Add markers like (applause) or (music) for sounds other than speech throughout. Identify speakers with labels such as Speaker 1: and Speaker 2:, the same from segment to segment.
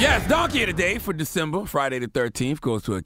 Speaker 1: Yes, donkey of the day for December, Friday the 13th, goes to a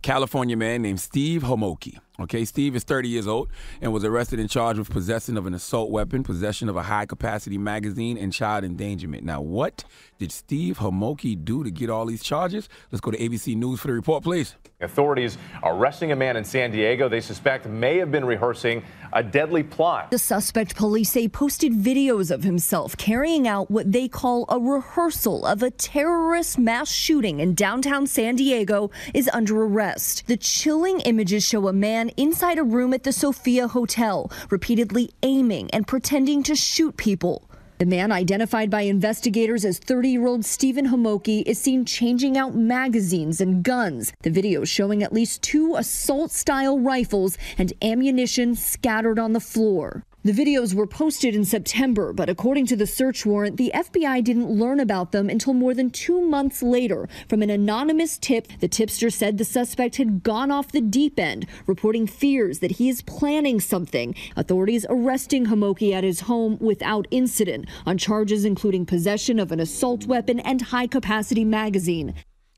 Speaker 1: California man named Steve Homoki. Okay, Steve is 30 years old and was arrested and charged with possession of an assault weapon, possession of a high capacity magazine, and child endangerment. Now, what did Steve Homoki do to get all these charges? Let's go to ABC News for the report, please.
Speaker 2: Authorities arresting a man in San Diego they suspect may have been rehearsing a deadly plot.
Speaker 3: The suspect, police say, posted videos of himself carrying out what they call a rehearsal of a terrorist mass shooting in downtown San Diego is under arrest. The chilling images show a man inside a room at the Sofia Hotel, repeatedly aiming and pretending to shoot people. The man, identified by investigators as 30 year old Stephen Homoki, is seen changing out magazines and guns. The video showing at least two assault style rifles and ammunition scattered on the floor. The videos were posted in September, but according to the search warrant, the FBI didn't learn about them until more than two months later. From an anonymous tip, the tipster said the suspect had gone off the deep end, reporting fears that he is planning something. Authorities arresting Homoki at his home without incident on charges including possession of an assault weapon and high capacity magazine.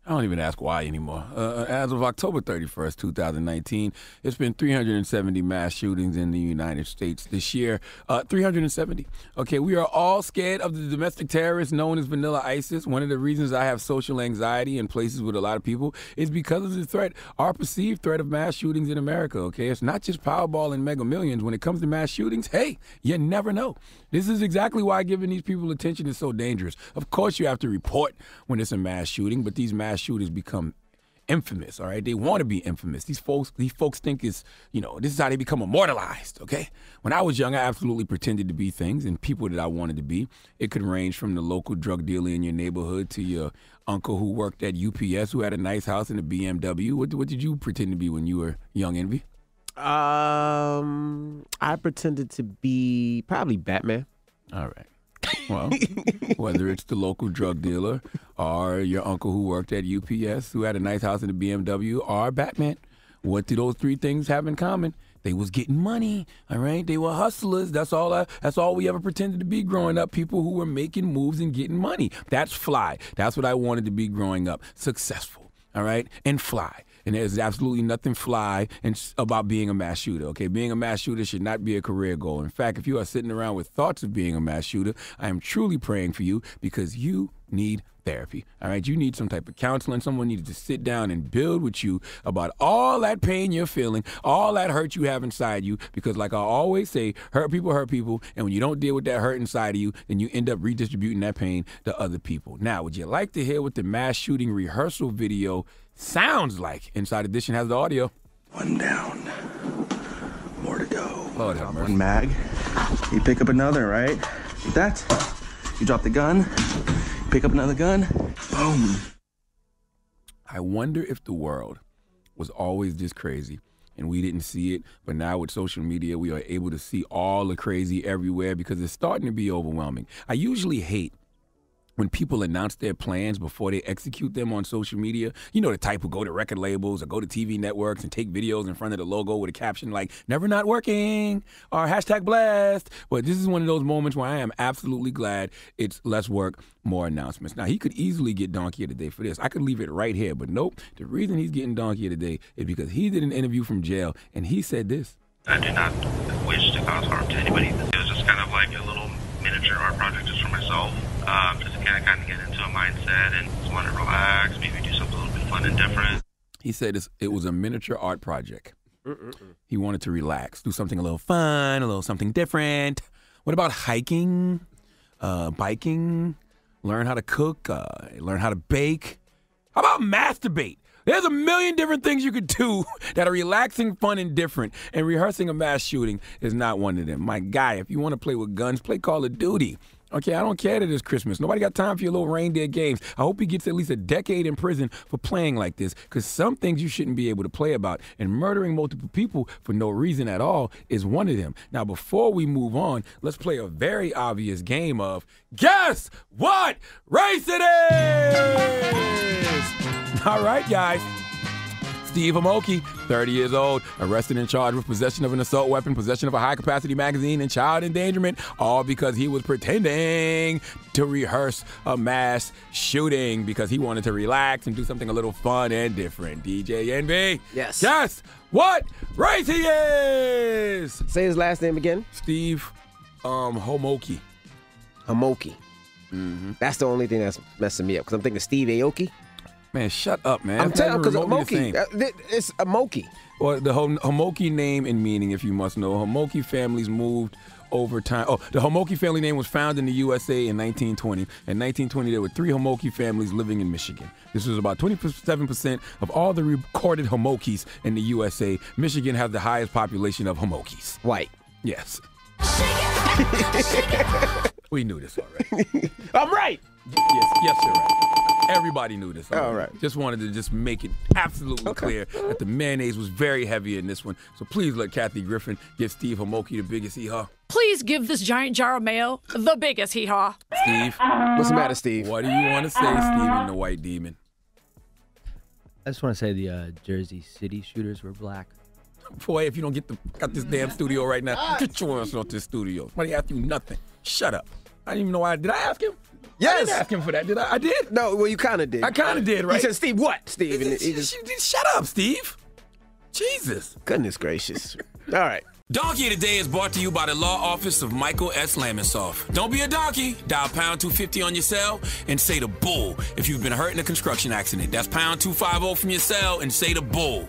Speaker 1: I don't even ask why anymore. Uh, as of October 31st, 2019, it's been 370 mass shootings in the United States this year. Uh, 370. Okay, we are all scared of the domestic terrorists known as Vanilla ISIS. One of the reasons I have social anxiety in places with a lot of people is because of the threat, our perceived threat of mass shootings in America. Okay, it's not just Powerball and Mega Millions. When it comes to mass shootings, hey, you never know. This is exactly why giving these people attention is so dangerous. Of course, you have to report when it's a mass shooting, but these mass shooters become infamous. All right, they want to be infamous. These folks, these folks think it's you know this is how they become immortalized. Okay, when I was young, I absolutely pretended to be things and people that I wanted to be. It could range from the local drug dealer in your neighborhood to your uncle who worked at UPS who had a nice house and a BMW. What, what did you pretend to be when you were young, Envy?
Speaker 4: Um, I pretended to be probably Batman.
Speaker 1: All right. Well, whether it's the local drug dealer or your uncle who worked at UPS who had a nice house in the BMW or Batman, what do those three things have in common? They was getting money, all right. They were hustlers. That's all. I, that's all we ever pretended to be growing up. People who were making moves and getting money. That's fly. That's what I wanted to be growing up. Successful, all right, and fly. And there's absolutely nothing fly and about being a mass shooter. Okay, being a mass shooter should not be a career goal. In fact, if you are sitting around with thoughts of being a mass shooter, I am truly praying for you because you need therapy. All right, you need some type of counseling. Someone needed to sit down and build with you about all that pain you're feeling, all that hurt you have inside you. Because, like I always say, hurt people hurt people, and when you don't deal with that hurt inside of you, then you end up redistributing that pain to other people. Now, would you like to hear what the mass shooting rehearsal video sounds like? Inside Edition has the audio.
Speaker 5: One down. More to go.
Speaker 1: Lord have mercy.
Speaker 5: One mag. You pick up another, right? Like that. You drop the gun. Pick up another gun. Boom.
Speaker 1: I wonder if the world was always this crazy and we didn't see it. But now with social media, we are able to see all the crazy everywhere because it's starting to be overwhelming. I usually hate when people announce their plans before they execute them on social media, you know, the type who go to record labels or go to TV networks and take videos in front of the logo with a caption like, never not working or hashtag blessed. But this is one of those moments where I am absolutely glad it's less work, more announcements. Now, he could easily get Donkey of the Day for this. I could leave it right here, but nope. The reason he's getting Donkey of the Day is because he did an interview from jail and he said this.
Speaker 6: I do not wish to cause harm to anybody. It was just kind of like a little miniature art project just for myself. Uh, to kind of, kind of get into a mindset and just want to relax, maybe do something a little bit fun and different.
Speaker 1: He said it's, it was a miniature art project. He wanted to relax, do something a little fun, a little something different. What about hiking, uh, biking, learn how to cook, uh, learn how to bake? How about masturbate? There's a million different things you could do (laughs) that are relaxing, fun, and different. And rehearsing a mass shooting is not one of them. My guy, if you want to play with guns, play Call of Duty. Okay, I don't care that it's Christmas. Nobody got time for your little reindeer games. I hope he gets at least a decade in prison for playing like this, because some things you shouldn't be able to play about. And murdering multiple people for no reason at all is one of them. Now, before we move on, let's play a very obvious game of Guess What Race It Is! (laughs) All right, guys. Steve Amoki, 30 years old, arrested and charged with possession of an assault weapon, possession of a high capacity magazine, and child endangerment, all because he was pretending to rehearse a mass shooting because he wanted to relax and do something a little fun and different. DJ Envy.
Speaker 4: Yes.
Speaker 1: Guess what race he is?
Speaker 4: Say his last name again.
Speaker 1: Steve um, Homoki.
Speaker 4: Homoki.
Speaker 1: Mm-hmm.
Speaker 4: That's the only thing that's messing me up because I'm thinking Steve Aoki.
Speaker 1: Man, shut up, man.
Speaker 4: I'm telling you because
Speaker 1: remotely the
Speaker 4: Amoki.
Speaker 1: same.
Speaker 4: uh, It's Amoki.
Speaker 1: Well, the Hom- Homoki name and meaning, if you must know, Homoki families moved over time. Oh, the Homoki family name was found in the USA in 1920. In 1920, there were three Homoki families living in Michigan. This was about 27% of all the recorded Homokis in the USA. Michigan has the highest population of Homokis.
Speaker 4: White.
Speaker 1: Yes. (laughs) we knew this already. (laughs)
Speaker 4: I'm right.
Speaker 1: Yes, yes, you're right. Everybody knew this.
Speaker 4: All right.
Speaker 1: Just wanted to just make it absolutely clear that the mayonnaise was very heavy in this one. So please let Kathy Griffin give Steve Homoki the biggest hee haw.
Speaker 7: Please give this giant jar of mayo the biggest hee haw.
Speaker 1: Steve.
Speaker 4: What's the matter, Steve?
Speaker 1: What do you want to say, Steven the White Demon?
Speaker 8: I just want to say the uh, Jersey City shooters were black.
Speaker 1: Boy, if you don't get the got this damn studio right now, get your ass off this studio. Somebody asked you ask you nothing. Shut up. I didn't even know why. Did I ask him? I
Speaker 4: Yes.
Speaker 1: didn't ask him for that. Did I? I did.
Speaker 4: No, well, you kind of did.
Speaker 1: I kind of did, right?
Speaker 4: He said, Steve, what? Steve. And he just,
Speaker 1: Shut up, Steve. Jesus.
Speaker 4: goodness gracious. (laughs) All right.
Speaker 1: Donkey of the Day is brought to you by the law office of Michael S. Lamonsoff. Don't be a donkey. Dial pound 250 on your cell and say the bull if you've been hurt in a construction accident. That's pound 250 from your cell and say the bull.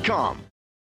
Speaker 9: Indeed.com.